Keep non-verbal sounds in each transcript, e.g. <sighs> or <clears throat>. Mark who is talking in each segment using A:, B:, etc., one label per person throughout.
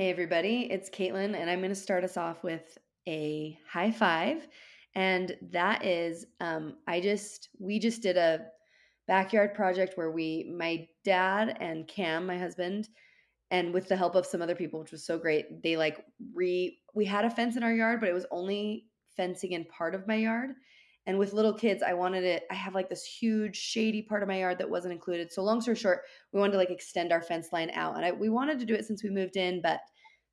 A: Hey, everybody, it's Caitlin, and I'm going to start us off with a high five. And that is, um, I just, we just did a backyard project where we, my dad and Cam, my husband, and with the help of some other people, which was so great, they like re, we had a fence in our yard, but it was only fencing in part of my yard. And with little kids, I wanted it. I have like this huge shady part of my yard that wasn't included. So long story short, we wanted to like extend our fence line out, and I, we wanted to do it since we moved in, but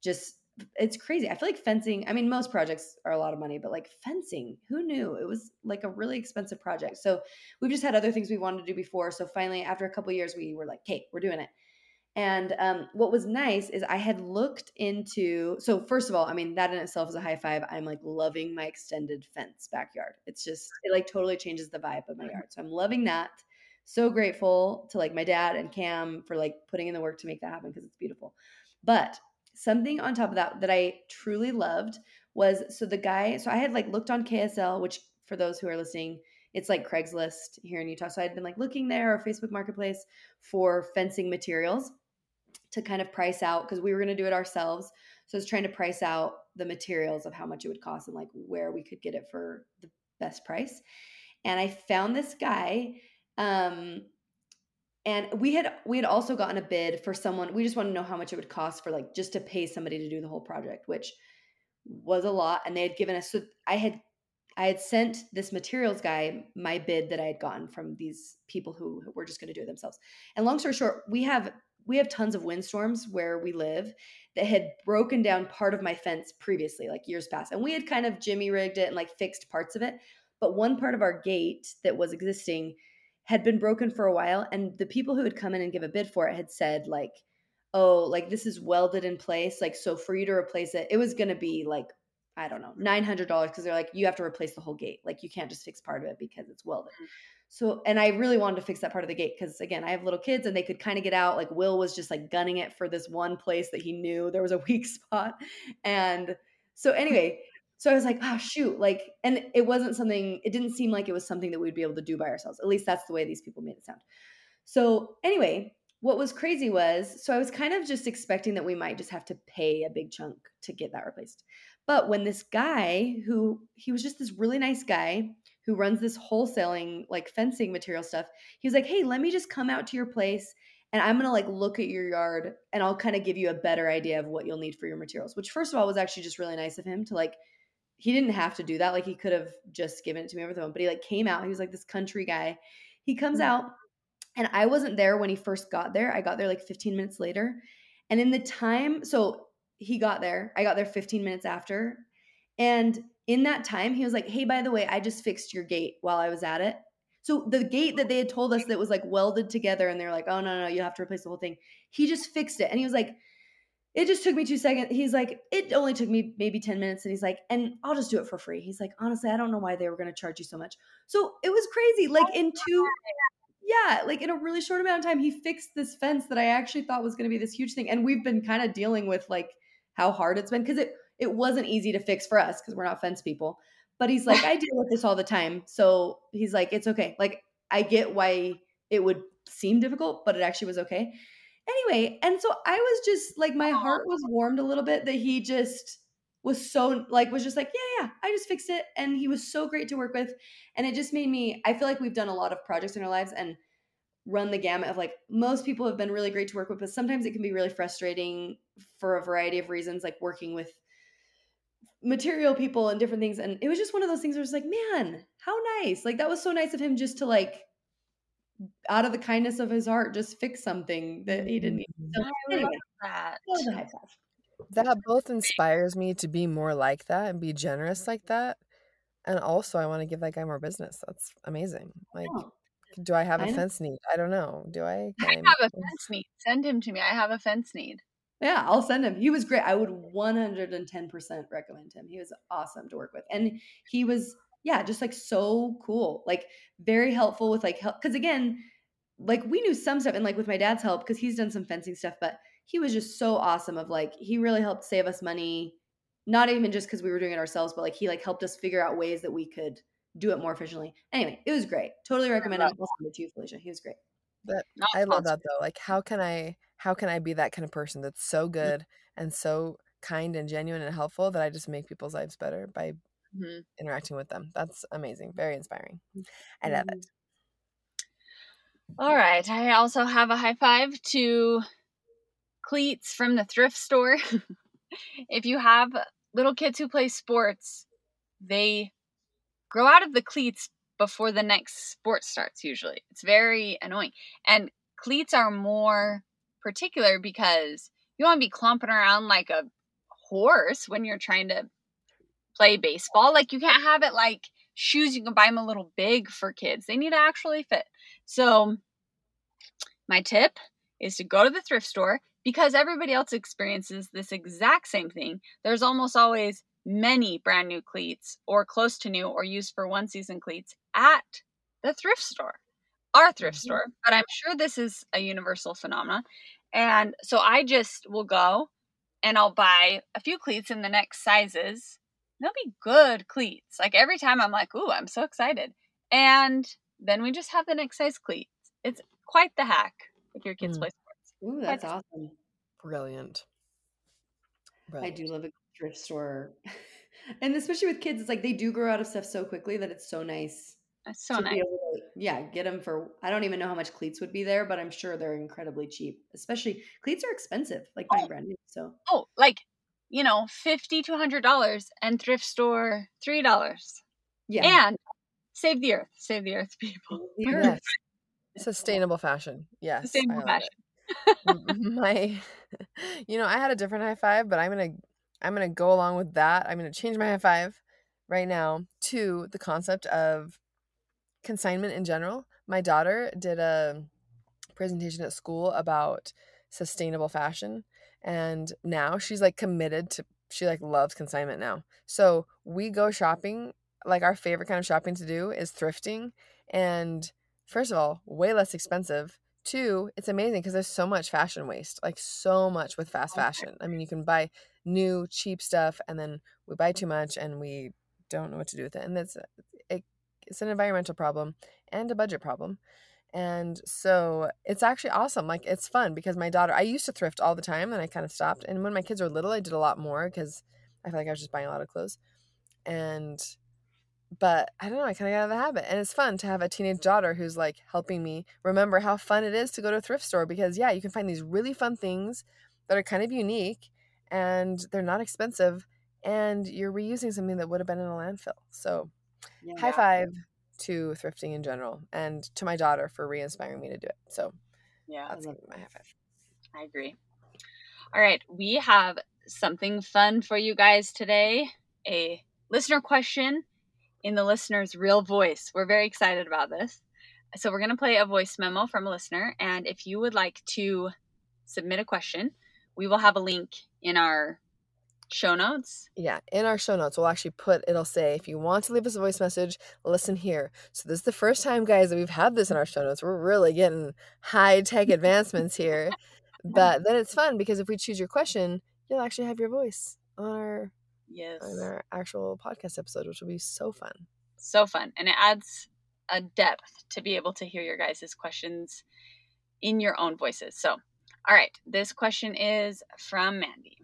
A: just it's crazy. I feel like fencing. I mean, most projects are a lot of money, but like fencing, who knew it was like a really expensive project? So we've just had other things we wanted to do before. So finally, after a couple years, we were like, "Okay, we're doing it." And um, what was nice is I had looked into. So first of all, I mean that in itself is a high five. I'm like loving my extended fence backyard. It's just it like totally changes the vibe of my yard. So I'm loving that. So grateful to like my dad and Cam for like putting in the work to make that happen because it's beautiful. But something on top of that that I truly loved was so the guy. So I had like looked on KSL, which for those who are listening it's like Craigslist here in Utah. So I'd been like looking there or Facebook Marketplace for fencing materials to kind of price out because we were going to do it ourselves. So I was trying to price out the materials of how much it would cost and like where we could get it for the best price. And I found this guy um and we had we had also gotten a bid for someone we just want to know how much it would cost for like just to pay somebody to do the whole project which was a lot and they had given us so i had i had sent this materials guy my bid that i had gotten from these people who were just going to do it themselves and long story short we have we have tons of windstorms where we live that had broken down part of my fence previously, like years past. And we had kind of jimmy rigged it and like fixed parts of it. But one part of our gate that was existing had been broken for a while. And the people who had come in and give a bid for it had said, like, oh, like this is welded in place. Like, so for you to replace it, it was going to be like, I don't know, $900 because they're like, you have to replace the whole gate. Like, you can't just fix part of it because it's welded. Mm-hmm. So, and I really wanted to fix that part of the gate because again, I have little kids and they could kind of get out. Like Will was just like gunning it for this one place that he knew there was a <laughs> weak spot. And so, anyway, so I was like, oh, shoot. Like, and it wasn't something, it didn't seem like it was something that we'd be able to do by ourselves. At least that's the way these people made it sound. So, anyway, what was crazy was so I was kind of just expecting that we might just have to pay a big chunk to get that replaced. But when this guy who he was just this really nice guy, who runs this wholesaling like fencing material stuff he was like hey let me just come out to your place and i'm gonna like look at your yard and i'll kind of give you a better idea of what you'll need for your materials which first of all was actually just really nice of him to like he didn't have to do that like he could have just given it to me over the phone but he like came out he was like this country guy he comes mm-hmm. out and i wasn't there when he first got there i got there like 15 minutes later and in the time so he got there i got there 15 minutes after and in that time, he was like, Hey, by the way, I just fixed your gate while I was at it. So the gate that they had told us that was like welded together, and they're like, Oh, no, no, you have to replace the whole thing. He just fixed it. And he was like, It just took me two seconds. He's like, It only took me maybe 10 minutes. And he's like, And I'll just do it for free. He's like, Honestly, I don't know why they were going to charge you so much. So it was crazy. Like in two, yeah, like in a really short amount of time, he fixed this fence that I actually thought was going to be this huge thing. And we've been kind of dealing with like how hard it's been because it, it wasn't easy to fix for us because we're not fence people. But he's like, <laughs> I deal with this all the time. So he's like, it's okay. Like, I get why it would seem difficult, but it actually was okay. Anyway, and so I was just like, my heart was warmed a little bit that he just was so like was just like yeah yeah i just fixed it and he was so great to work with and it just made me i feel like we've done a lot of projects in our lives and run the gamut of like most people have been really great to work with but sometimes it can be really frustrating for a variety of reasons like working with material people and different things. And it was just one of those things where it's like, man, how nice. Like that was so nice of him just to like out of the kindness of his heart, just fix something that he didn't need. So, mm-hmm. anyway,
B: that. that both inspires me to be more like that and be generous like that. And also I want to give that guy more business. That's amazing. Like oh. Do I have a
A: I know.
B: fence need? I don't know. Do I?
C: I have a fence need. Send him to me. I have a fence need.
A: Yeah, I'll send him. He was great. I would 110% recommend him. He was awesome to work with. And he was, yeah, just like so cool. Like very helpful with like help. Cause again, like we knew some stuff and like with my dad's help, because he's done some fencing stuff, but he was just so awesome of like he really helped save us money. Not even just because we were doing it ourselves, but like he like helped us figure out ways that we could do it more efficiently. Anyway, it was great. Totally recommend him. I'll send it to you, Felicia. He was great.
B: That I love that though. Like how can I how can I be that kind of person that's so good and so kind and genuine and helpful that I just make people's lives better by
C: Mhm.
B: interacting with them. That's amazing. Very inspiring. I love it.
C: All right. I also have a high five to cleats from the thrift store. <laughs> if you have little kids who play sports, they grow out of the cleats before the next sport starts, usually. It's very annoying. And cleats are more particular because you want to be clomping around like a horse when you're trying to play baseball. Like, you can't have it like shoes, you can buy them a little big for kids. They need to actually fit. So, my tip is to go to the thrift store because everybody else experiences this exact same thing. There's almost always many brand new cleats or close to new or used for one season cleats at the thrift store, our thrift
B: Mhm.
C: store. But I'm sure this is a universal phenomenon. And so I just will go and I'll buy a few cleats in the next sizes. They'll be good cleats. Like every time I'm like, ooh, I'm so excited. And then we just have the next size cleats. It's quite the hack if your kids
B: Mm.
C: play sports.
A: Ooh,
C: Quite
A: that's awesome.
B: Brilliant.
A: I do love a thrift store. <laughs> and especially with kids, it's like they do grow out of stuff so quickly that it's so nice.
C: That's so nice.
A: to, yeah, get them for I don't even know how much cleats would be there, but I'm sure they're incredibly cheap. Especially cleats are expensive, like buying
C: Oh.
A: brand new. So
C: Oh, like, you know, fifty to hundred dollars and thrift store three dollars.
A: yeah.
C: And save the earth. Save the earth, <laughs> people.
A: You're-
B: Yes. <laughs> Sustainable fashion. Yes.
C: Sustainable fashion.
B: my you know i had a different high five but i'm gonna i'm gonna go along with that i'm gonna change my high five right now to the concept of consignment in general. My daughter did a presentation at school about sustainable fashion and now she's like committed to she like loves consignment now. So we go shopping like our favorite kind of shopping to do is thrifting and first of all way less expensive. Two, it's amazing because there's so much fashion waste, like so much with fast fashion. I mean, you can buy new cheap stuff, and then we buy too mm-hmm. much, and we don't know what to do with it, and it's uh, it, it's an environmental problem and a budget problem. And so it's actually awesome. Like it's fun because my daughter, I used to thrift all the time, and I kind of stopped. And when my kids were little, I did a lot more because I feel like I was just buying a lot of clothes. And but I don't know, I kind of got out of the habit. And it's fun to have a teenage daughter who's like helping me remember how fun it is to go to a thrift store because, yeah, you can find these really fun things that are kind of unique and they're not expensive and you're reusing something that would have been in a landfill. So,
A: yeah.
B: high five to thrifting in general and to my daughter for re inspiring me to do it. So,
C: Yeah,
B: that's my high five.
C: I agree. All right, we have something fun for you guys today. A listener question in the listener's real voice. We're very excited about this. So, we're going to play a voice memo from a listener. And if you would like to submit a question, we will have a link in our show notes.
B: Yeah, in our show notes, we'll actually put it'll say if you want to leave us a voice message, listen here. So this is the first time, guys, that we've had this in our show notes. We're really getting high tech advancements here, <laughs> but then it's fun because if we choose your question, you'll actually have your voice on our
C: Yes.
B: on our actual podcast episode, which will be so fun.
C: So fun. And it adds a depth to be able to hear your guys' questions in your own voices. So, all right, this question is from Mandy.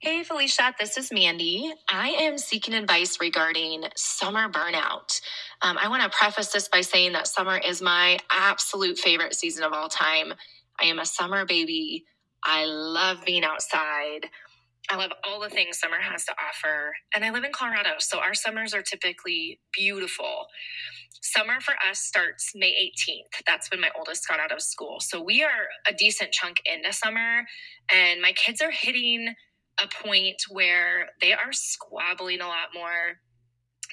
D: Hey Felicia, this is Mandy. I am seeking advice regarding summer burnout. Um, I want to preface this by saying that summer is my absolute favorite season of all time. I am a summer baby. I love being outside. I love all the things summer has to offer. And I live in Colorado, so our summers are typically beautiful. Summer for us starts May 18th. That's when my oldest got out of school. So we are a decent chunk into summer, and my kids are hitting a point where they are squabbling a lot more.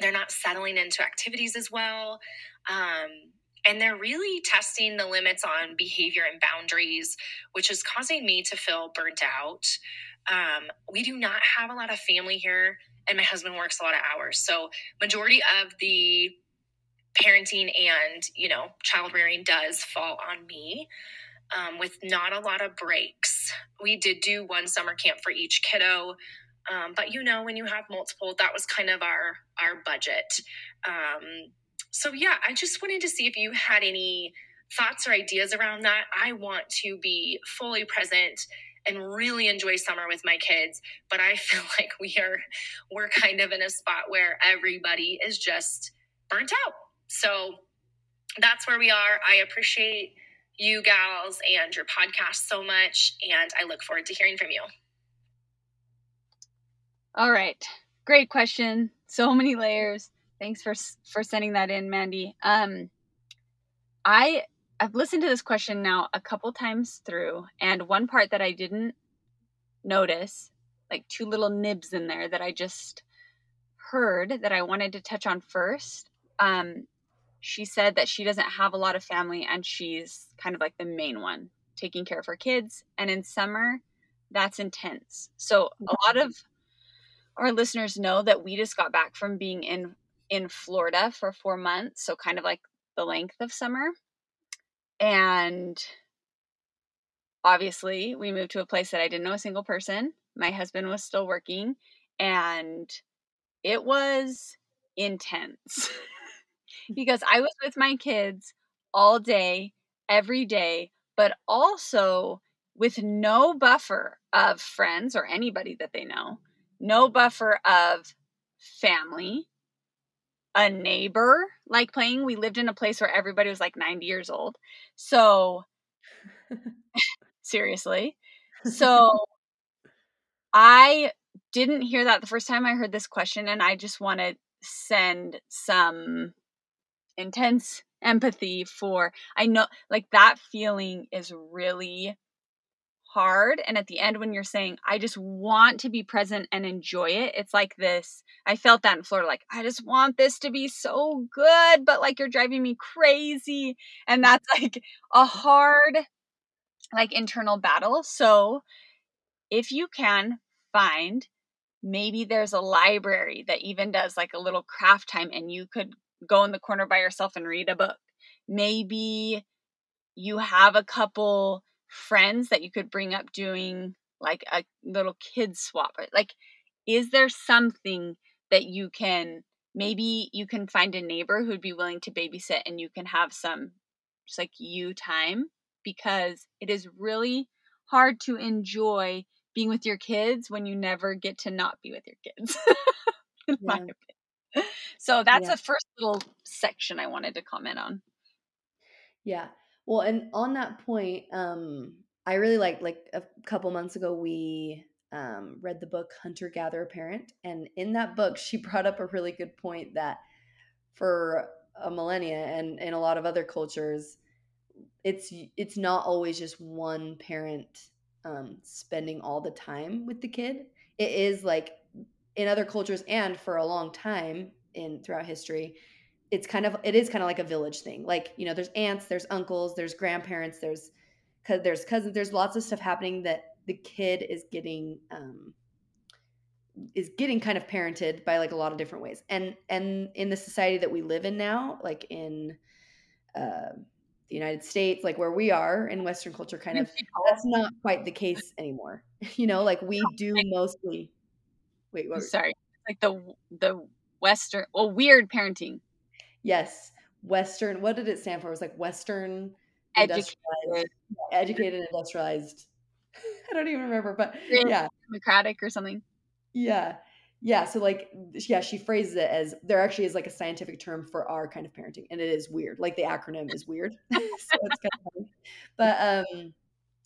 D: they're not settling into activities as well. Um, and they're really testing the limits on behavior and boundaries, which is causing me to feel burnt out. Um, we do not have a lot of family here, and my husband works a lot of hours. So, majority of the parenting and you know child rearing does fall on me um, with not a lot of breaks. We did do one summer camp for each kiddo um, but you know when you have multiple that was kind of our our budget. Um, so yeah i just wanted to see if you had any thoughts or ideas around that. I want to be fully present and really enjoy summer with my kids but i <laughs> feel like we are we're kind of in a spot where everybody is just burnt out so that's where we are. I appreciate you gals and your podcast so much, and I look forward to hearing from you.
C: All right. Great question. So many layers. Thanks for for sending that in, Mandy. Um I I've listened to this question now a couple times through, and one part that I didn't notice, like two little nibs in there that I just heard that I wanted to touch on first. Um, she said that she doesn't have a lot of family and she's kind of like the main one taking care of her kids. And in summer, that's intense. So a lot of our listeners know that we just got back from being in in Florida for 4 months, so kind of like the length of summer. And obviously, we moved to a place that I didn't know a single person. My husband was still working and it was intense. <laughs> Mm. because I was with my kids all day, every day, but also with no buffer of friends or anybody that they know, no buffer of family, a neighbor like playing. We lived in a place where everybody was like 90 years old. So, <laughs> seriously. So, I didn't hear that the first time I heard this question, and I just want to send some intense empathy for I know like that feeling is really hard and at the end when you're saying I just want to be present and enjoy it it's like this I felt that in Florida like I just want this to be so good but like you're driving me crazy and that's <laughs> like a hard like internal battle so if you can find maybe there's a library that even does like a little craft time and you could go in the corner by yourself and read a book. Maybe you have a couple friends that you could bring up doing like a little kid swap. Like, is there something that you can maybe you can find a neighbor who'd be willing to babysit and you can have some just like you time because it is really hard to enjoy being with your kids when you never get to not be with your kids. <laughs> yeah so that's yeah. first little section I wanted to comment on.
A: Yeah. Well, and on that point, um, I really like like a couple months ago we um, read the book Hunter Gatherer Parent, and in that book she <laughs> brought up a really good point that for a millennia and in a lot of other cultures, it's it's not always just one parent um, spending all the time with the kid. It is like in other cultures and for a long time in throughout history it's kind of it is kind of like a village thing like you know there's aunts there's uncles there's grandparents there's there's cousins there's lots of stuff happening that the kid is getting um is getting kind of parented by like a lot of different ways and and in the society that we live in now like in uh the United States, like where we are in Western culture, kind of that's not quite the case anymore. <laughs> You know, like we do mostly
C: Wait, what? Sorry, like the the Western, well, weird parenting.
A: Yes, Western. What did it stand for? It was like Western
C: educated,
A: educated, industrialized. <laughs> I don't even remember, but yeah,
C: democratic or something.
A: Yeah, yeah. So like, yeah, she phrases it as there actually is like a scientific term for our kind of parenting, and it is weird. Like the acronym is weird, <laughs> so it's kind of funny. But um,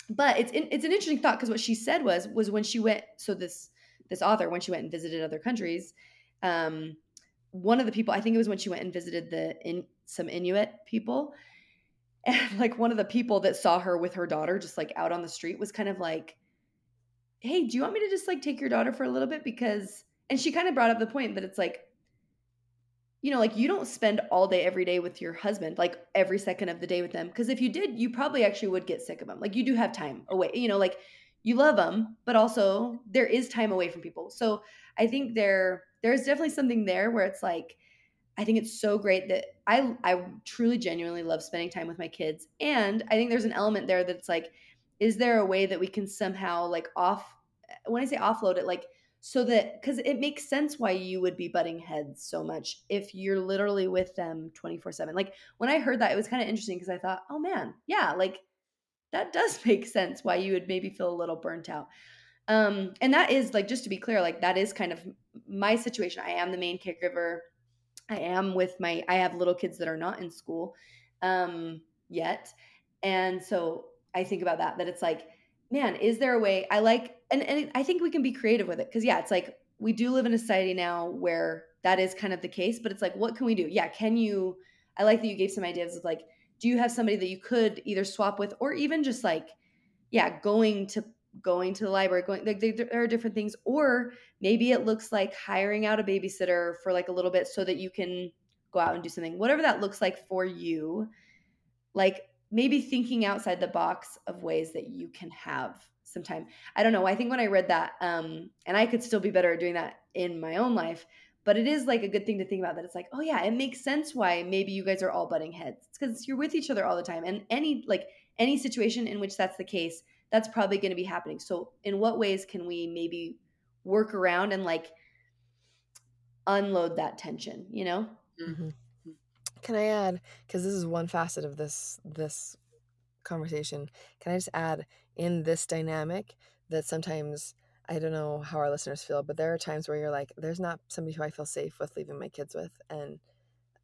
A: but it's it's an interesting thought because what she said was was when she went. So this this author when she went and visited other countries. Um, one of the people, I think it was when she went and visited the in some Inuit people, <laughs> and like one of the people that saw her with her daughter just like out on the street was kind of like, "Hey, do you want me to just like take your daughter for a little bit?" Because and she kind of brought up the point that it's like you know, like you don't spend all day every day with your husband, like every second of the day with them. Because if you did, you probably actually would get sick of them. Like you do have time away, you know, like you love them, but also there is time away from people. So I think there there's definitely something there where it's like I think it's so great that I I truly genuinely love spending time with my kids. And I think there's an element there that's like is there a way that we can somehow like off when I say offload it like so that because it makes sense why you would be butting heads so much if you're literally with them 24 7 like when i heard that it was kind of interesting because i thought oh man yeah like that does <laughs> make sense why you would maybe feel a little burnt out um and that is like just to be clear like that is kind of my situation i am the main caregiver i am with my i have little kids that are not in school um yet and so i think about that that it's like man, is there a way? I like, and, and I think we can be creative with it because, yeah, it's like we do live in a society now where that is kind of the case, but it's like, what can we do? Yeah, can you? I like that you gave some ideas of like, do you have somebody that you could either swap with or even just like, yeah, going to going to the library, going like there are different things, or maybe it looks like hiring out a babysitter for like a little bit so that you can go out and do something, whatever that looks like for you. Like maybe thinking outside the box of ways that you can have some time. I don't know. I think when I read that, um, and I could still be better at doing that in my own life, but it is like a good thing to think about that it's like, oh yeah, it makes sense why maybe you guys are all butting heads. It's because you're with each other all the time. And any like any situation in which that's the case, that's probably going to be happening. So in what ways can we maybe work around and like unload that tension, you know? Mm-hmm.
B: Can I add because this is one facet of this this conversation. Can I just add in this dynamic that sometimes I don't know how our listeners feel, but there are times where you're like, there's not somebody who I feel safe with leaving my kids with, and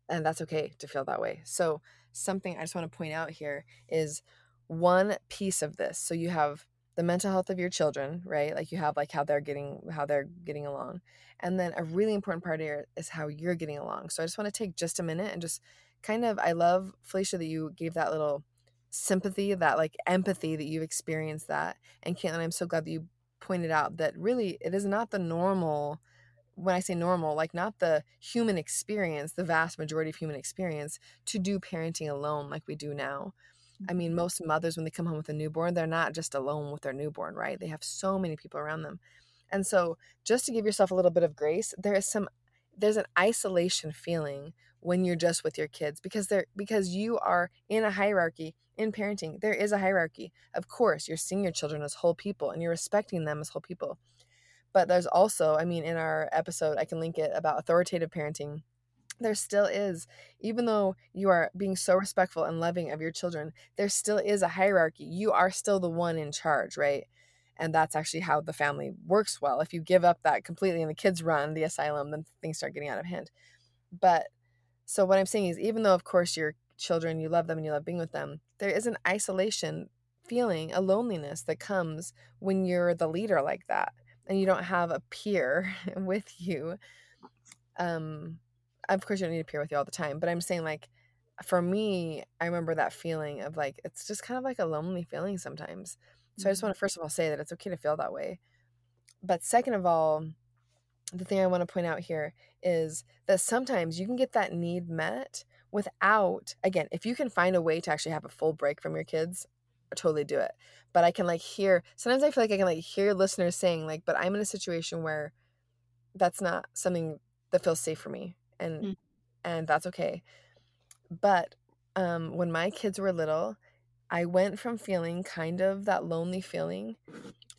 B: and that's okay to feel that way. So something I just want to point out here is one piece of this. So you have the mental health of your children, right? Like you have like how they're getting how they're getting along. And then a really important part here is how you're getting along. So I just want to take just a minute and just kind of I love Felicia that you gave that little sympathy, that like empathy that you've experienced that. And Caitlin, I'm so glad that you pointed out that really it is not the normal when I say normal, like not the human experience, the vast majority of human experience, to do parenting alone like we do now. I mean, most mothers, when they come home with a newborn, they're not just alone with their newborn, right? They have so many people around them. And so, just to give yourself a little bit of grace, there is some there's an isolation feeling when you're just with your kids because they're because you are in a hierarchy in parenting. There is a hierarchy. Of course, you're seeing your children as whole people and you're respecting them as whole people. But there's also, I mean, in our episode, I can link it about authoritative parenting there still is, even though you are being so respectful and loving of your children, there still is a hierarchy. You are still the one in charge, right? And that's actually how the family works well. If you give up that completely and the kids run the asylum, then things start getting out of hand. But so what I'm saying is, even though, of course, your children, you love them and you love being with them, there is an isolation feeling, a loneliness that comes when you're the leader like that and you don't have a peer <laughs> with you. Um, of course you don't need to peer with you all the time but i'm saying like for me i remember that feeling of like it's just kind of like a lonely feeling sometimes. So i just mm-hmm. want to first of all say that it's okay to feel that way. But second of all the thing i want to point out here is that sometimes you can get that need met without again if you can find a way to actually have a full break from your kids I totally do it. But i can like hear sometimes i feel like i can like hear listeners saying like but i'm in a situation where that's not something that feels safe for me and mm. and that's okay. But um, when my kids were little, I went from feeling kind of that lonely feeling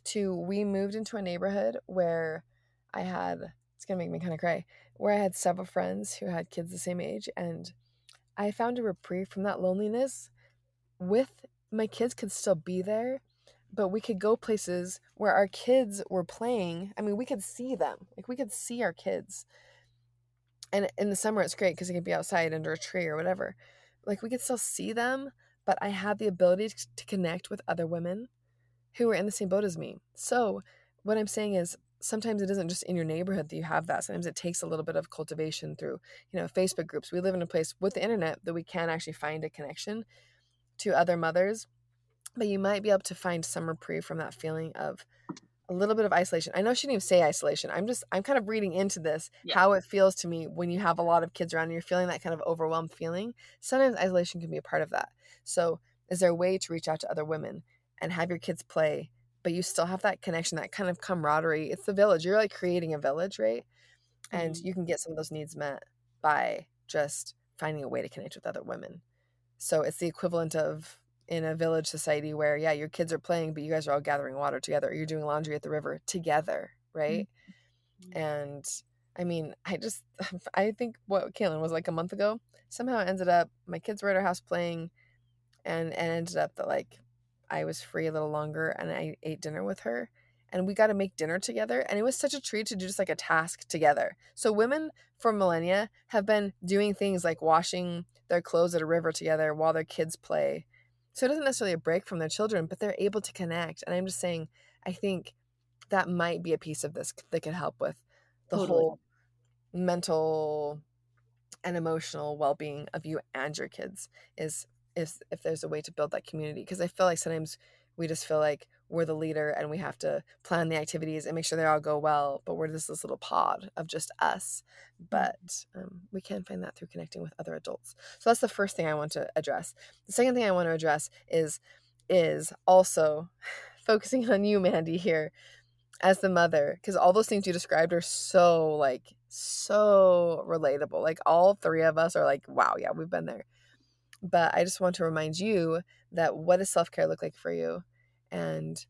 B: to we moved into a neighborhood where I had it's gonna make me kind of cry where I had several friends who had kids the same age and I found a reprieve from that loneliness with my kids could still be there but we could go places where our kids were playing I mean we could see them like we could see our kids and in the summer it's great because you can be outside under a tree or whatever. Like we could still see them but i had the ability to connect with other women who were in the same boat as me. So what i'm saying is sometimes it isn't just in your neighborhood that you have that. Sometimes it takes a little bit of cultivation through you know facebook groups. We live in a place with the internet that we can actually find a connection to other mothers but you might be able to find some reprieve from that feeling of a little bit of isolation. I know she didn't even say isolation. I'm just I'm kind of reading into this
C: Yeah.
B: how it feels to me when you have a lot of kids around and you're feeling that kind of overwhelmed feeling. Sometimes isolation can be a part of that. So, is there a way to reach out to other women and have your kids play, but you still have that connection, that kind of camaraderie? It's the village. You're like creating a village, right? And
C: Mhm.
B: you can get some of those needs met by just finding a way to connect with other women. So, it's the equivalent of in a village society where yeah your kids are playing but you guys are all gathering water together you're doing laundry at the river together right
C: Mhm.
B: and i mean i just <laughs> i think what Caitlin was like a month ago somehow it ended up my kids were at our house playing and and ended up that like i was free a little longer and i ate dinner with her and we got to make dinner together and it was such a treat to do just like a task together so women for millennia have been doing things like washing their clothes at a river together while their kids play so it isn't necessarily a break from their children, but they're able to connect. And I'm just saying, I think that might be a piece of this that could help with the
A: Totally.
B: whole mental and emotional well-being of you and your kids is is if there's a way to build that community because i feel like sometimes we just feel like we're the leader and we have to plan the activities and make sure they all go well but we're just this little pod of just us but um, we can find that through connecting with other adults. So that's the first thing i want to address. The second thing i want to address is is also <sighs> focusing on you mandy here as the mother because all those things you described are so like so relatable like all three of us are like wow yeah we've been there. But i just want to remind you that what does self-care look like for you and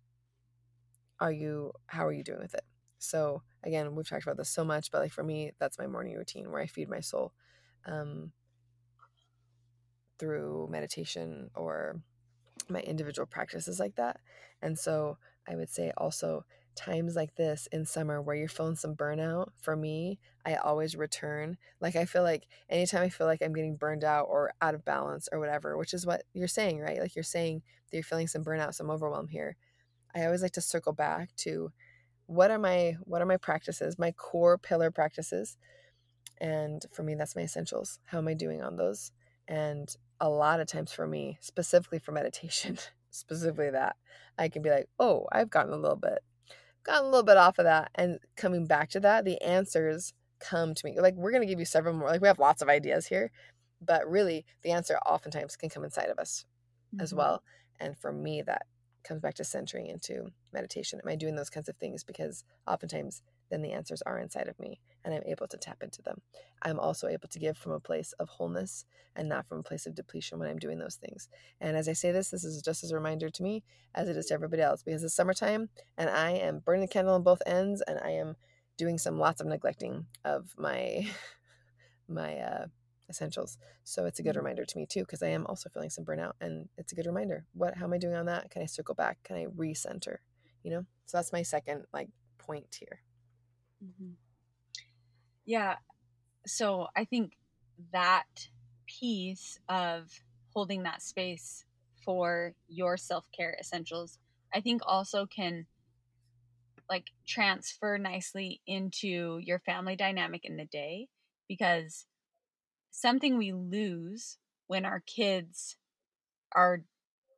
B: are you how are you doing with it? So again we've talked about this so much but like for me that's my morning routine where i feed my soul um, through meditation or my individual practices like that. And so i would say also times like this in summer where you're feeling some burnout for me i always return like i feel like anytime i feel like i'm getting burned out or out of balance or whatever which is what you're saying right? Like you're saying that you're feeling some burnout some overwhelm here. I always like to circle back to what are my what are my practices my core pillar practices and for me that's my essentials. How am i doing on those? And a lot of times for me specifically for meditation <laughs> specifically that i can be like oh i've gotten a little bit gotten a little bit off of that and coming back to that the answers come to me like we're going to give you several more like we have lots of ideas here but really the answer oftentimes can come inside of us as
C: Mhm.
B: well and for me that comes back to centering into meditation am i doing those kinds of things because oftentimes then the answers are inside of me and i'm able to tap into them. I'm also able to give from a place of wholeness and not from a place of depletion when i'm doing those things. And as i say this this is just as a reminder to me as it is to everybody else because it's summertime and i am burning the candle on both ends and i am doing some lots of neglecting of my <laughs> my uh essentials. So it's a good
C: Mhm.
B: reminder to me too because i am also feeling some burnout and it's a good reminder. What how am i doing on that? Can i circle back? Can i recenter? You know? So that's my second like point here.
C: Mhm. Yeah. So I think that piece of holding that space for your self care essentials, I think also can like transfer nicely into your family dynamic in the day because something we lose when our kids are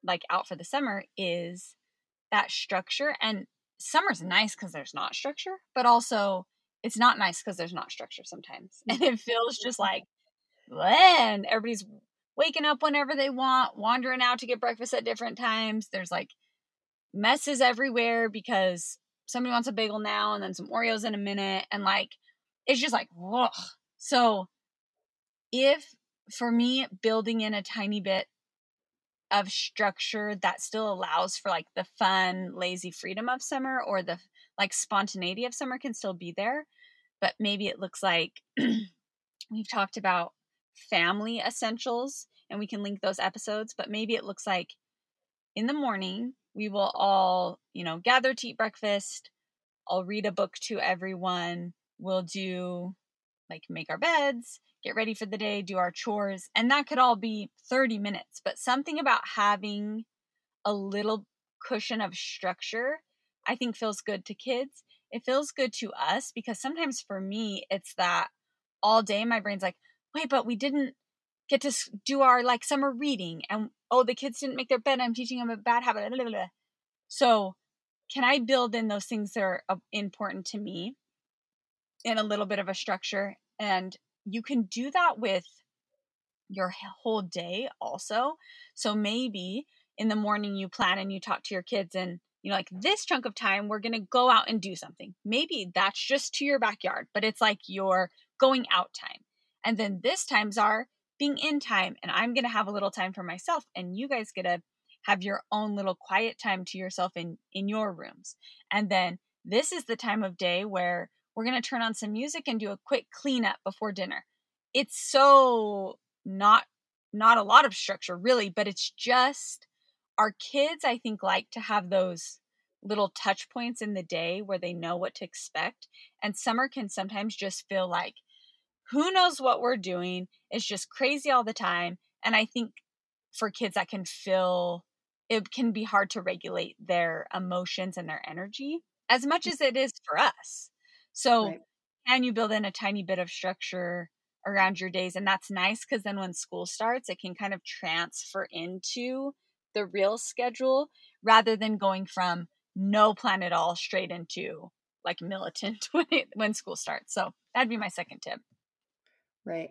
C: like out for the summer is that structure and summer's nice because there's not structure but also it's not nice because there's not structure sometimes and mm-hmm. it feels just like when everybody's waking up whenever they want wandering out to get breakfast at different times there's like messes everywhere because somebody wants a bagel now and then some oreos in a minute and like it's just like whoa so if for me building in a tiny bit of structure that still allows for like the fun lazy freedom of summer or the like spontaneity of summer can still be there but maybe it looks like <clears throat> we've talked about family essentials and we can link those episodes but maybe it looks like in the morning we will all you know gather to eat breakfast i'll read a book to everyone we'll do like make our beds get ready for the day, do our chores, and that could all be 30 minutes. But something about having a little cushion of structure, I think feels good to kids. It feels good to us because sometimes for me, it's that all day my brain's like, wait, but we didn't get to do our like summer reading, and oh, the kids didn't make their bed. I'm teaching them a bad habit. blah, blah, blah. So can I build in those things that are important to me in a little bit of a structure? And you can do that with your whole day also. So maybe in the morning you plan and you talk to your kids and you know like this chunk of time we're going to go out and do something. Maybe that's just to your backyard, but it's like your going out time. And then this times are being in time and I'm going to have a little time for myself and you guys get to have your own little quiet time to yourself in in your rooms. And then this is the time of day where we're going to turn on some music and do a quick cleanup before dinner. It's so not not a lot of structure really, but it's just our kids I think like to have those little touch points in the day where they know what to expect. And summer can sometimes just feel like who knows what we're doing. It's just crazy all the time. And I think for kids that can feel it can be hard to regulate their emotions and their energy as much mm. as it is for us. So right. can you build in a tiny bit of structure around your days and that's nice because then when school starts it can kind of transfer into the real schedule rather than going from no plan at all straight into like militant <laughs> when it, when school starts so that'd be my second tip
A: right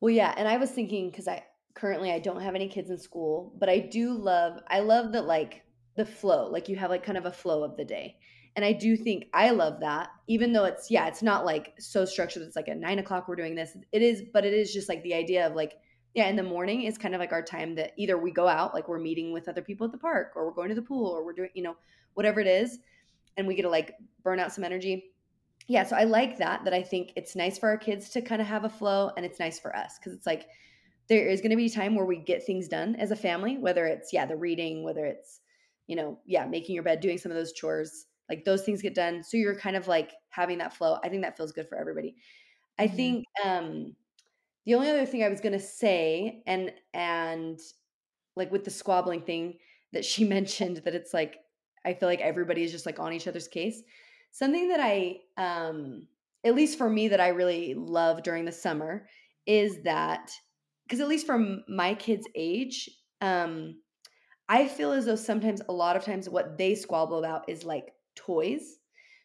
A: well yeah and i was thinking because i currently i don't have any kids in school but i do love i love that like the flow like you have like kind of a flow of the day and I do think I love that, even though it's, yeah, it's not like so structured. It's like at nine o'clock we're doing this. It is, but it is just like the idea of like, yeah, in the morning is kind of like our time that either we go out, like we're meeting with other people at the park, or we're going to the pool, or we're doing, you know, whatever it is. And we get to like burn out some energy. Yeah. So I like that, that I think it's nice for our kids to kind of have a flow and it's nice for us because it's like there is going to be a time where we get things done as a family, whether it's, yeah, the reading, whether it's, you know, yeah, making your bed, doing some of those chores like those things get done so you're kind of like having that flow i think that feels good for everybody i mm-hmm. think um the only other thing i was to say and and like with the squabbling thing that she <laughs> mentioned that it's like i feel like everybody is just like on each other's case something that i um at least for me that i really love during the summer is that because at least from my kids age um I feel as though sometimes, a lot of times, what they squabble about is like toys.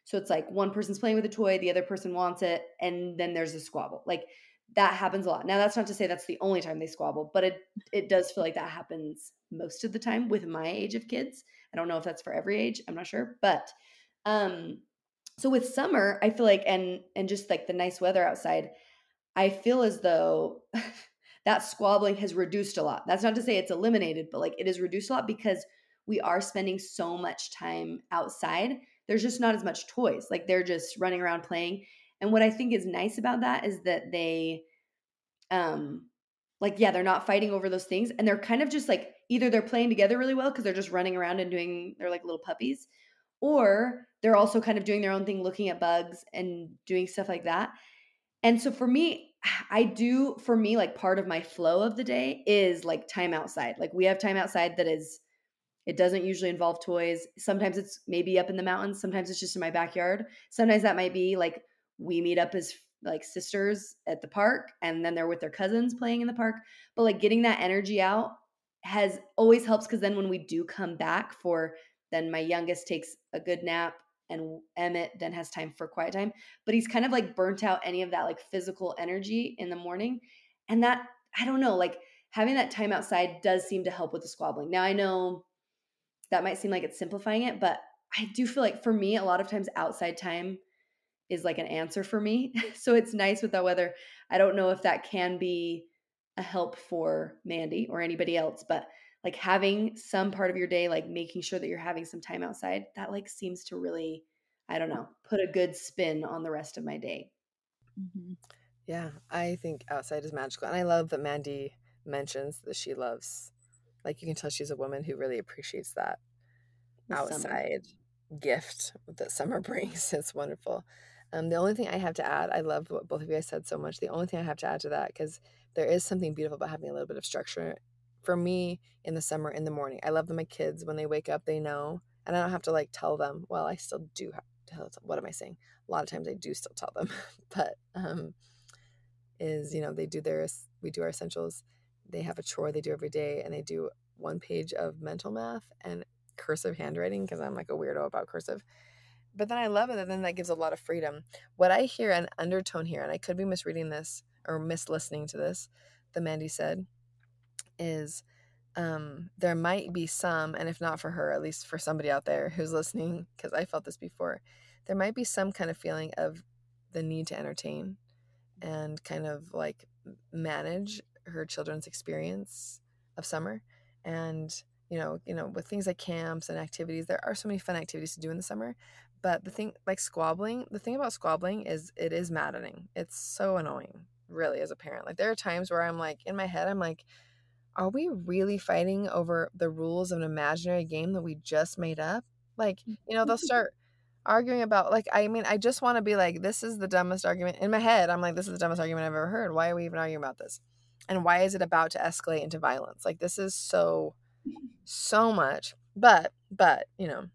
A: So it's like one person's playing with a toy, the other person wants it, and then there's a squabble. Like that happens a lot. Now that's not to say that's the only time they squabble, but it it does feel like that happens most of the time with my age of kids. I don't know if that's for every age, I'm not sure, but um so with summer, I feel like and and just like the nice weather outside, I feel as though <laughs> that squabbling has reduced a lot. That's not to say it's eliminated, but like it is reduced a lot because we are spending so much time outside. There's just not as much toys. Like they're just running around playing. And what I think is nice about that is that they um like yeah, they're not fighting over those things and they're kind of just like either they're playing together really well because they're just running around and doing they're like little puppies or they're also kind of doing their own thing looking at bugs and doing stuff like that. And so for me, <sighs> I do for me like part of my flow of the day is like time outside. Like we have time outside that is it doesn't usually involve toys. Sometimes it's maybe up in the mountains. Sometimes it's just in my backyard. Sometimes that might be like we meet up as like sisters at the park and then they're with their cousins playing in the park. But like getting that energy out has always helps because then when we do come back for then my youngest takes a good nap and Emmett then has time for quiet time. But he's kind of like burnt out any of that like physical energy in the morning. And that, I don't know, like having that time outside does seem to help with the squabbling. Now I know that might seem like it's simplifying it, but I do feel like for me, a lot of times outside time is like an answer for me. <laughs> so it's nice with that weather. I don't know if that can be a help for Mandy or anybody else, but like having some part of your day, like making sure that you're having some time outside, that like seems to really, I don't know, put a good spin on the rest of my day.
B: Mm-hmm. Yeah, I think outside is magical. And I love that Mandy mentions that she loves like you can tell she's a woman who really appreciates that outside summer. gift that summer <laughs> brings. It's wonderful. Um, the only thing I have to add, I love what both of you guys said so much. The only thing I have to add to that, because there is something beautiful about having a little bit of structure. For me, in the summer, in the morning, I love that my kids, when they wake up, they know, and I don't have to like tell them. Well, I still do have. What am I saying? A lot of times I do still tell them, <laughs> but um, is you know they do their we do our essentials they have a chore they do every day and they do one page of mental math and cursive handwriting because I'm like a weirdo about cursive. But then I love it, and then that gives a lot of freedom. What I hear an undertone here, and I could be misreading this or mislistening to this, the Mandy said, is um, there might be some, and if not for her, at least for somebody out there who's listening, because I felt this before, there might be some kind of feeling of the need to entertain and kind of like manage her children's experience of summer and you know you know with things like camps and activities there are so many fun activities to do in the summer but the thing like squabbling the thing about squabbling is it is maddening. It's so annoying really as a parent. Like there are times where i'm like in my head i'm like are we really fighting over the rules of an imaginary game that we just made up? Like mm, you know they'll <laughs> start arguing about like i mean i just want to be like this is the dumbest argument in my head i'm like this is the dumbest argument i've ever heard. Why are we even arguing about this? And why is it about to escalate into violence? Like this is so <laughs> so much but but you know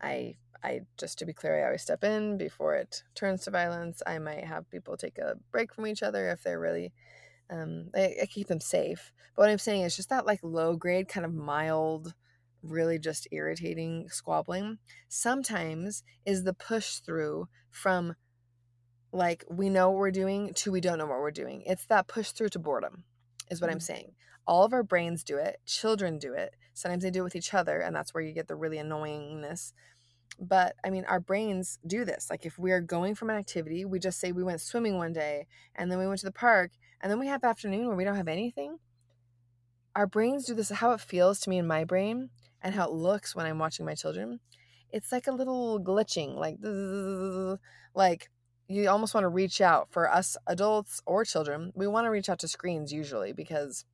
B: i i just to be clear i always step in before it turns to violence. I might have people take a break from each other if they're really um i, I keep them safe. But what i'm saying is just that like low grade kind of mild really just irritating squabbling sometimes is the push through from like we know what we're doing to we don't know what we're doing. It's that push through to boredom is what mm-hmm. i'm saying. All of our brains do it. Children do it. Sometimes they do it with each other and that's where you get the really annoyingness but i mean our brains do this like if we're going from an activity we just say we went swimming one day and then we went to the park and then we have afternoon where we don't have anything our brains do this how it feels to me in my brain and how it looks when I'm watching my children, it's like a little glitching, like like you almost want to reach out for us adults or children. We want to reach out to screens usually because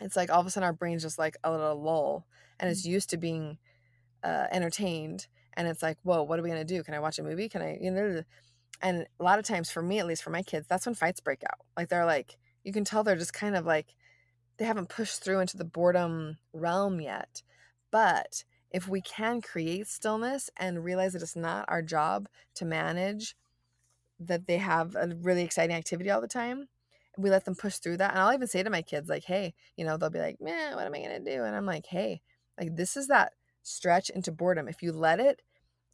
B: it's like all of a sudden our brain's just like a little lull and it's mm. used to being uh, entertained and it's like whoa what are we gonna do can i watch a movie can i you know and a lot of times for me at least for my kids that's when fights break out like they're like you can tell they're just kind of like they haven't pushed through into the boredom realm yet but if we can create stillness and realize that it's not our job to manage that they have a really exciting activity all the time, we let them push through that. And I'll even say to my kids, like, hey, you know, they'll be like, man, what am I going to do? And I'm like, hey, like, this is that stretch into boredom. If you let it,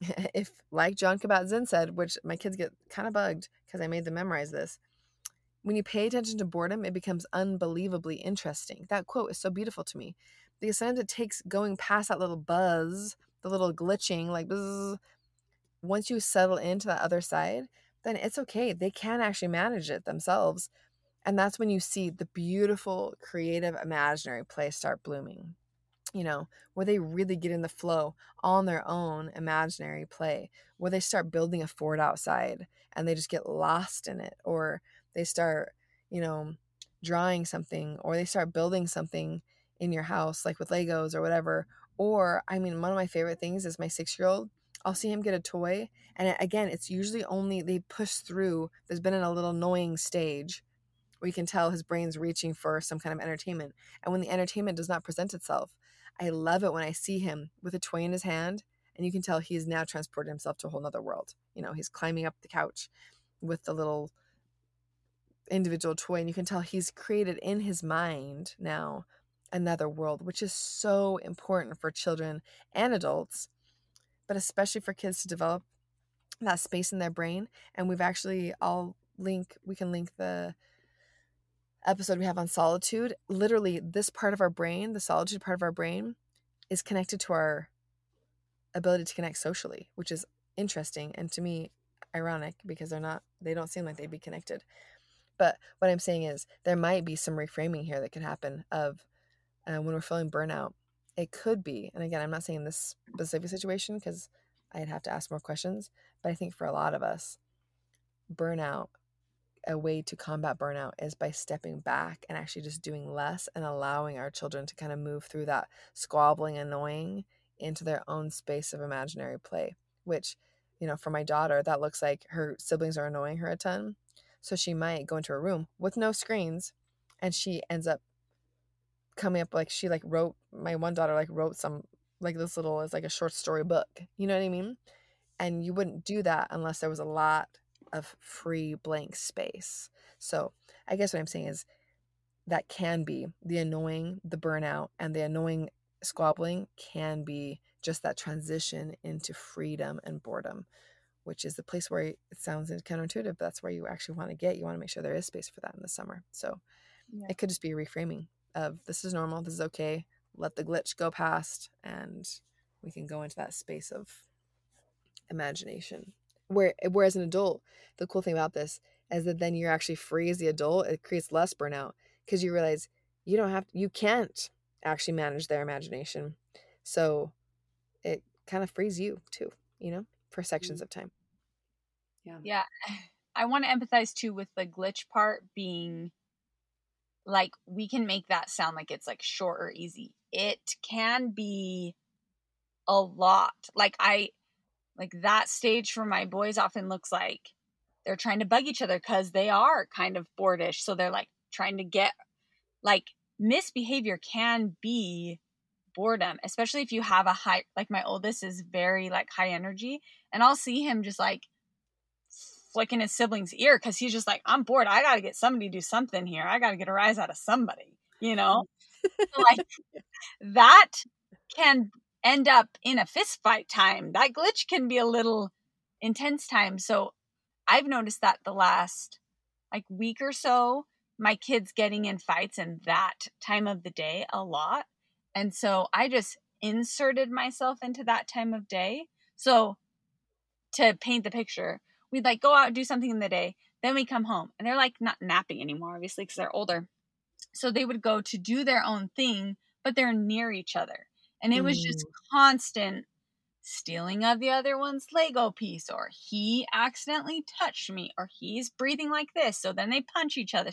B: <laughs> if, like Jon Kabat-Zinn said, which my kids get kind of bugged because I made them memorize this, when you pay attention to boredom, it becomes unbelievably interesting. That quote is so beautiful to me because sometimes it takes going past that little buzz, the little glitching, like once you settle into that other side, then it's okay. They can actually manage it themselves. And that's when you see the beautiful, creative, imaginary play start blooming. You know, where they really get in the flow on their own imaginary play, where they start building a fort outside and they just get lost in it, or they start, you know, drawing something, or they start building something in your house, like with Legos or whatever. Or, I mean, one of my favorite things is my six year old. I'll see him get a toy. And again, it's usually only they push through. There's been in a little annoying stage where you can tell his brain's reaching for some kind of entertainment. And when the entertainment does not present itself, I love it when I see him with a toy in his hand and you can tell he's now transported himself to a whole nother world. You know, he's climbing up the couch with the little individual toy and you can tell he's created in his mind now another world, which is so important for children and adults, but especially for kids to develop that space in their brain. And we've actually, I'll link, we can link the episode we have on solitude. Literally, this part of our brain, the solitude part of our brain, is connected to our ability to connect socially, which is interesting and to me ironic because they're not, they don't seem like they'd be connected. But what I'm saying is there might be some reframing here that could happen of uh, when we're feeling burnout. It could be, and again, I'm not saying this specific situation because I'd have to ask more questions, but I think for a lot of us, burnout, a way to combat burnout is by stepping back and actually just doing less and allowing our children to kind of move through that squabbling, annoying into their own space of imaginary play, which, you know, for my daughter, that looks like her siblings are annoying her a ton. So she might go into a room with no screens and she ends up coming up like she like wrote my one daughter like wrote some like this little is like a short story book you know what i mean and you wouldn't do that unless there was a lot of free blank space so i guess what i'm saying is that can be the annoying the burnout and the annoying squabbling can be just that transition into freedom and boredom, which is the place where it sounds counterintuitive, but that's where you actually want to get. You want to make sure there is space for that in the summer. So yeah. it could just be a reframing of this is normal, this is okay, let the glitch go past, and we can go into that space of imagination. Where whereas an adult, the cool thing about this is that then you're actually free as the adult. It creates less burnout because you realize you don't have you can't actually manage their imagination. So it kind of frees you too, you know, for sections mm-hmm. of time.
C: Yeah. Yeah. <sighs> I want to empathize too with the glitch part being like we can make that sound like it's like short or easy. It can be a lot. Like I like that stage for my boys often looks like they're trying to bug each other because they are kind of boardish. So they're like trying to get like misbehavior can be boredom, especially if you have a high like my oldest is very like high energy and I'll see him just like flicking his sibling's ear because he's just like, I'm bored. I gotta get somebody to do something here. I gotta get a rise out of somebody, you know? <laughs> like that can end up in a fist fight time. That glitch can be a little intense time. So I've noticed that the last like week or so, my kids getting in fights in that time of the day a lot. And so I just inserted myself into that time of day. So to paint the picture, we'd like go out do something in the day. Then we come home and they're like not napping anymore, obviously, because they're older. So they would go to do their own thing, but they're near each other. And it was just constant stealing of the other one's Lego piece, or he accidentally touched me, or he's breathing like this. So then they punch each other.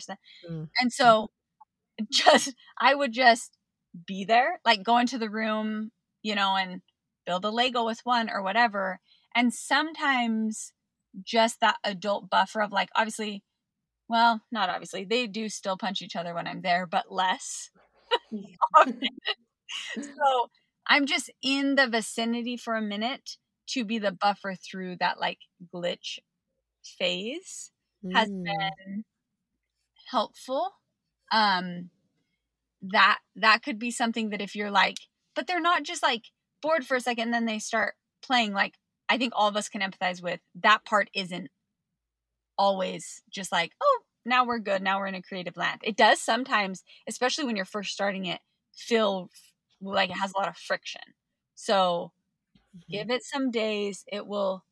C: Mm. And so <laughs> just, I would just be there, like go into the room, you know, and build a Lego with one or whatever. And sometimes just that adult buffer of like, obviously, well, not obviously, they do still punch each other when I'm there, but less. <laughs> <laughs> so I'm just in the vicinity for a minute to be the buffer through that like glitch phase mm. has been helpful. Um that that could be something that if you're like, but they're not just like bored for a second and then they start playing like I think all of us can empathize with that part isn't always just like, oh, now we're good. Now we're in a creative land. It does sometimes, especially when you're first starting it, feel like it has a lot of friction. So mm-hmm. give it some days. It will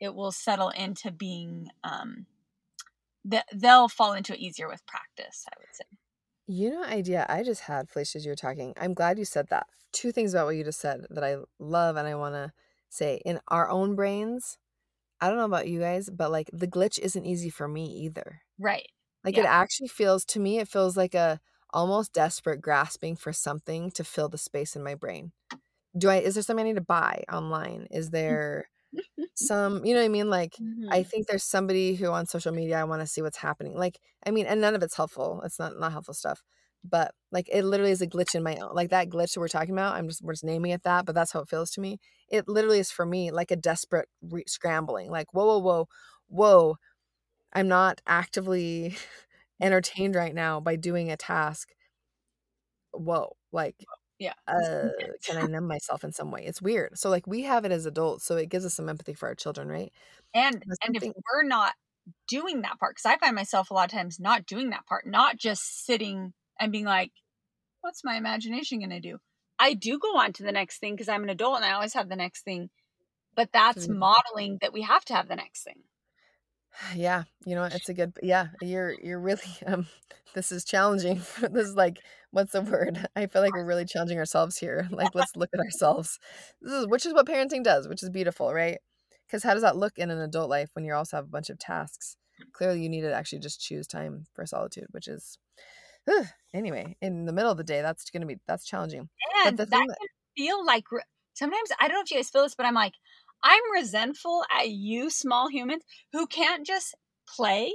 C: it will settle into being um that they'll fall into it easier with practice, I would say.
B: You know, idea I just had, Felicia, as you were talking. I'm glad you said that. Two things about what you just said that I love and I want to say. In our own brains, I don't know about you guys, but like the glitch isn't easy for me either.
C: Right.
B: Like yeah. it actually feels to me, it feels like a almost desperate grasping for something to fill the space in my brain. Do I is there something I need to buy online? Is there <laughs> some you know what I mean? Like mm-hmm. I think there's somebody who on social media I want to see what's happening. Like I mean, and none of it's helpful. It's not not helpful stuff. But like it literally is a glitch in my own like that glitch that we're talking about. I'm just we're just naming it that, but that's how it feels to me. It literally is for me like a desperate re- scrambling. Like whoa whoa whoa whoa. I'm not actively <laughs> entertained right now by doing a task whoa like
C: yeah.
B: uh <laughs> can i numb myself in some way? It's weird. So like we have it as adults so it gives us some empathy for our children right?
C: And and if we're not doing that part because i find myself a lot of times not doing that part not just sitting and being like what's my imagination going to do? I do go on to the next thing because i'm an adult and i always have the next thing but that's modeling that we have to have the next thing
B: yeah, you know, it's a good yeah, you're <sighs> you're really <laughs> um this is challenging. this is like what's the word? I feel like we're really challenging ourselves here. <laughs> Like let's look at ourselves. This is which is what parenting does, which is beautiful, right? Cuz how does that look in an adult life when you also have a bunch of tasks? Clearly you need to actually just choose time for solitude, which is anyway, in the middle of the day, that's going to be that's challenging.
C: And that, that can feel like sometimes I don't know if you guys feel this, but I'm like I'm resentful at you, small humans, who can't just play.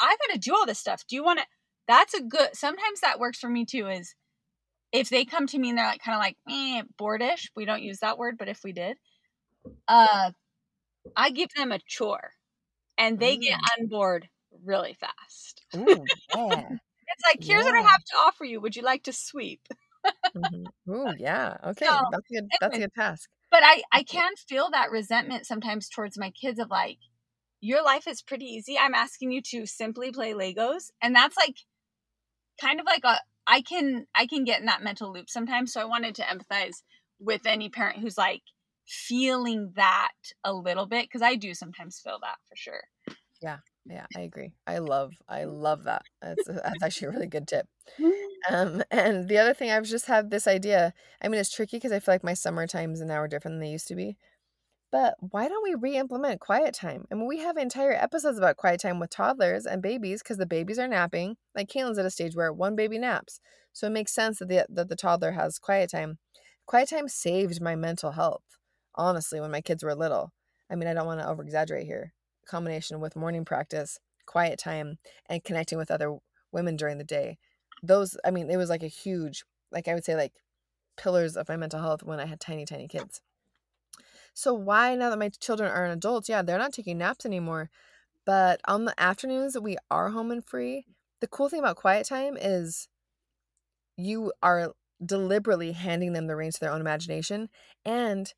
C: I got to do all this stuff. Do you want to? That's a good. Sometimes that works for me too. Is if they come to me and they're like kind of like eh, boardish. We don't use that word, but if we did, uh, I give them a chore, and they mm. get on board really fast. Ooh, <laughs> yeah. it's like here's yeah. what I have to offer you. Would you like to sweep?
B: Mm-hmm. Ooh, yeah. <laughs> Okay,
C: So,
B: that's a good. That's a good task.
C: But I I can feel that resentment sometimes towards my kids of like, your life is pretty easy. I'm asking you to simply play Legos, and that's like kind of like a I can I can get in that mental loop sometimes. So I wanted to empathize with any parent who's like feeling that a little bit because I do sometimes feel that for sure.
B: Yeah, I agree. I love. I love that. That's that's actually a really good tip. <laughs> Um, and the other thing, I've just had this idea. I mean, it's tricky because I feel like my summer times now are different than they used to be. But why don't we re-implement quiet time? I mean, we have entire episodes about quiet time with toddlers and babies because the babies are napping. Like Caitlin's at a stage where one baby naps, so it makes sense that the that the toddler has quiet time. Quiet time saved my mental health, honestly, when my kids were little. I mean, I don't want to over exaggerate here. Combination with morning practice, quiet time, and connecting with other women during the day. Those i mean it was like a huge like i would say like pillars of my mental health when i had tiny tiny kids. So why now that my children are adults yeah they're not taking naps anymore but on the afternoons that we are home and free the cool thing about quiet time is you are deliberately handing them the reins to their own imagination and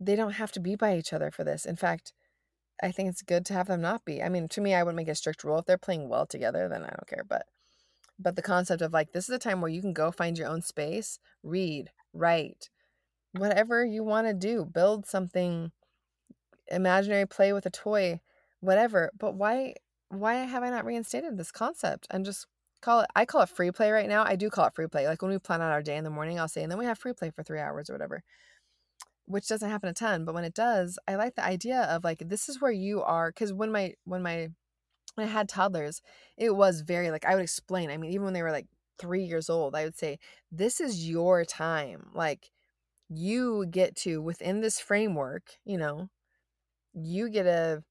B: they don't have to be by each other for this. In fact i think it's good to have them not be i mean to me i wouldn't make a strict rule if they're playing well together then i don't care but but the concept of like this is a time where you can go find your own space read write whatever you want to do build something imaginary play with a toy whatever but why why have i not reinstated this concept and just call it i call it free play right now i do call it free play like when we plan out our day in the morning i'll say and then we have free play for three hours or whatever which doesn't happen a ton but when it does i like the idea of like this is where you are because when my when my when I had toddlers, it was very like I would explain. I mean, even when they were like three years old, I would say, This is your time. Like, you get to, within this framework, you know, you get to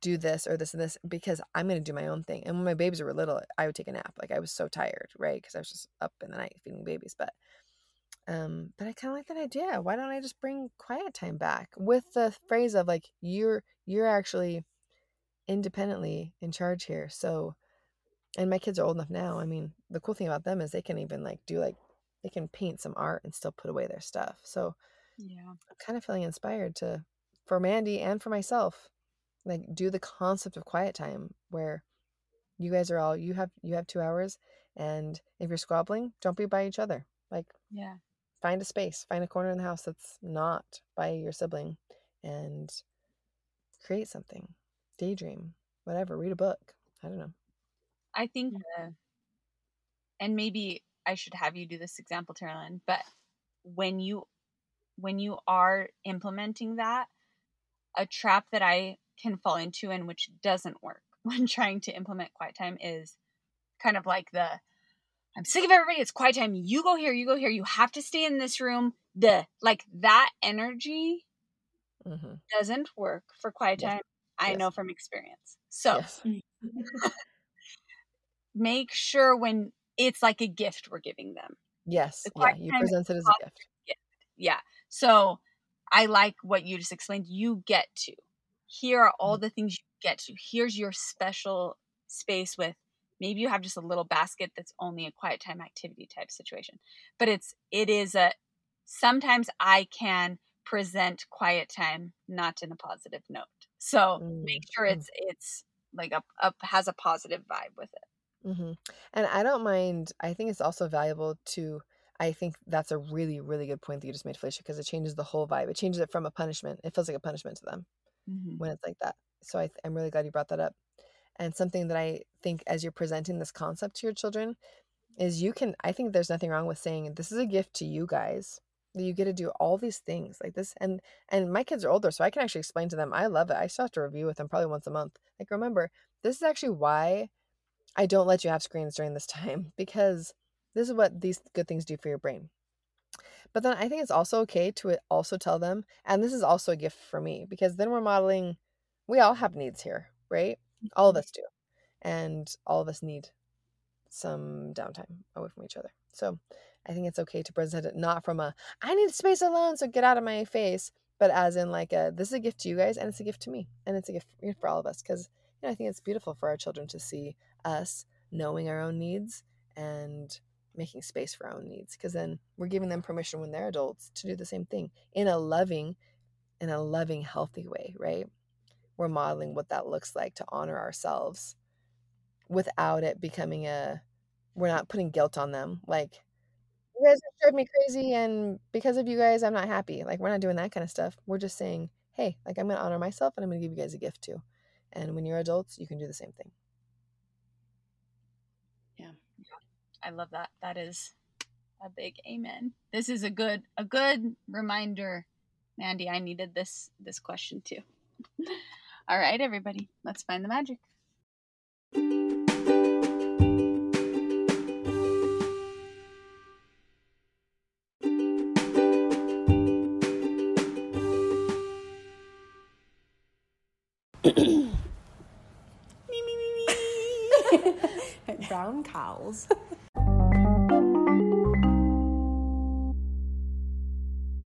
B: do this or this and this because I'm going to do my own thing. And when my babies were little, I would take a nap. Like, I was so tired, right? Because I was just up in the night feeding babies. But, um, but I kind of like that idea. Why don't I just bring quiet time back with the phrase of like, you're, you're actually, independently in charge here. So, and my kids are old enough now. I mean, the cool thing about them is they can even like do like they can paint some art and still put away their stuff. So,
C: Yeah.
B: I'm kind of feeling inspired to for Mandy and for myself like do the concept of quiet time where you guys are all you have you have 2 hours and if you're squabbling, don't be by each other. Like
C: Yeah.
B: Find a space, find a corner in the house that's not by your sibling and create something. Daydream, whatever, read a book. I don't know.
C: I think, uh, and maybe I should have you do this example, Terlin, but when you when you are implementing that, a trap that I can fall into and which doesn't work <laughs> when trying to implement quiet time is kind of like the I'm sick of everybody. It's quiet time. You go here. You go here. You have to stay in this room. The like that energy
B: Mhm.
C: doesn't work for quiet
B: Yes.
C: time. I
B: Yes.
C: know from experience. So
B: Yes. <laughs>
C: make sure when it's like a gift we're giving them.
B: Yes.
C: The
B: Yeah, you present it as a
C: positive.
B: gift.
C: Yeah. So I like what you just explained. You get to. Here are all the things you get to. Here's your special space with maybe you have just a little basket that's only a quiet time activity type situation. But it's it is a sometimes I can present quiet time not in a positive note. So make
B: Mm,
C: sure
B: mm.
C: it's it's like a, a has a positive vibe with it.
B: hmm And I don't mind. I think it's also valuable to. I think that's a really, really good point that you just made, Felicia, because it changes the whole vibe. It changes it from a punishment. It feels like a punishment to them
C: Mm-hmm.
B: when it's like that. So I, I'm really glad you brought that up. And something that I think as you're presenting this concept to your children is you can. I think there's nothing wrong with saying this is a gift to you guys that you get to do all these things like this. And and my kids are older, so I can actually explain to them. I love it. I still have to review with them probably once a month. Like remember, this is actually why I don't let you have screens during this <laughs> time because this is what these good things do for your brain. But then I think it's also okay to also tell them, and this is also a gift for me because then we're modeling, we all have needs here, right? All of mm-hmm. us do. And all of us need some downtime away from each other. So I think it's okay to present it not from a, I need space alone, so get out of my face, but as in like a, this is a gift to you guys and it's a gift to me and it's a gift for all of us because you know, I think it's beautiful for our children to see us knowing our own needs and making space for our own needs because then we're giving them permission when they're adults to do the same thing in a loving in a loving healthy way right we're modeling what that looks like to honor ourselves without it becoming a we're not putting guilt on them. Like you guys drive me crazy and because of you guys i'm not happy. Like we're not doing that kind of stuff. We're just saying hey like i'm gonna honor myself and i'm gonna give you guys a gift too. And when you're adults you can do the same thing.
A: Yeah.
C: I love that. That is a big amen. This is a good a good reminder mandy i needed this this question too <laughs> all right everybody let's find the magic me, me, me, me.
E: Brown cows. <laughs>